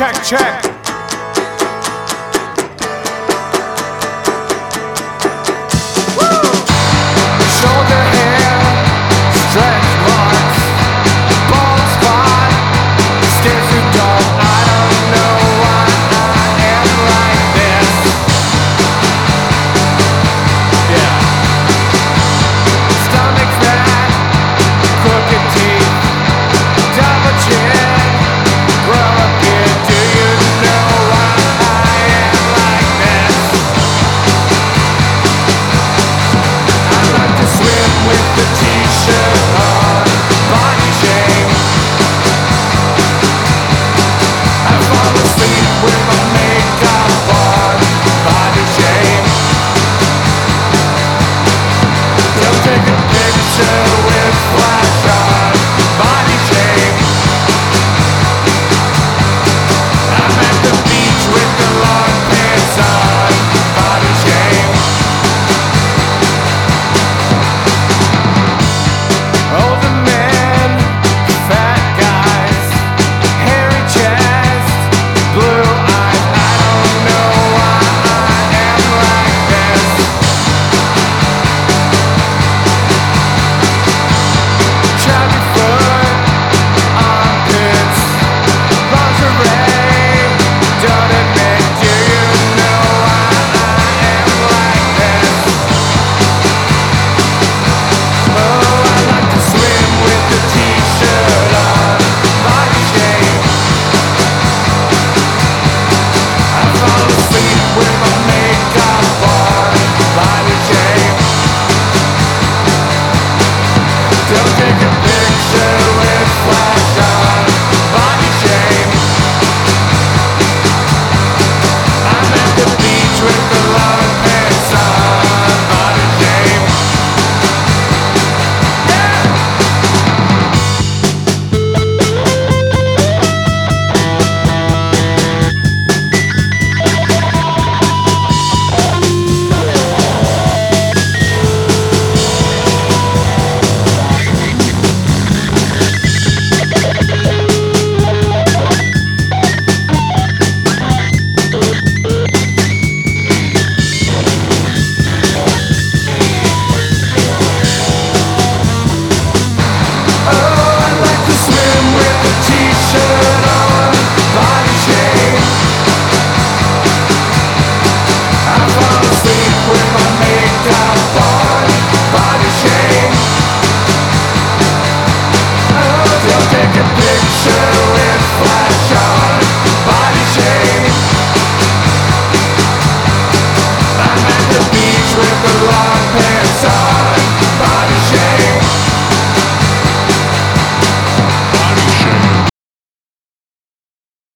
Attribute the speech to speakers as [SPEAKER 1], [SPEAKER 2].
[SPEAKER 1] check, check. at the beach with the long pants on.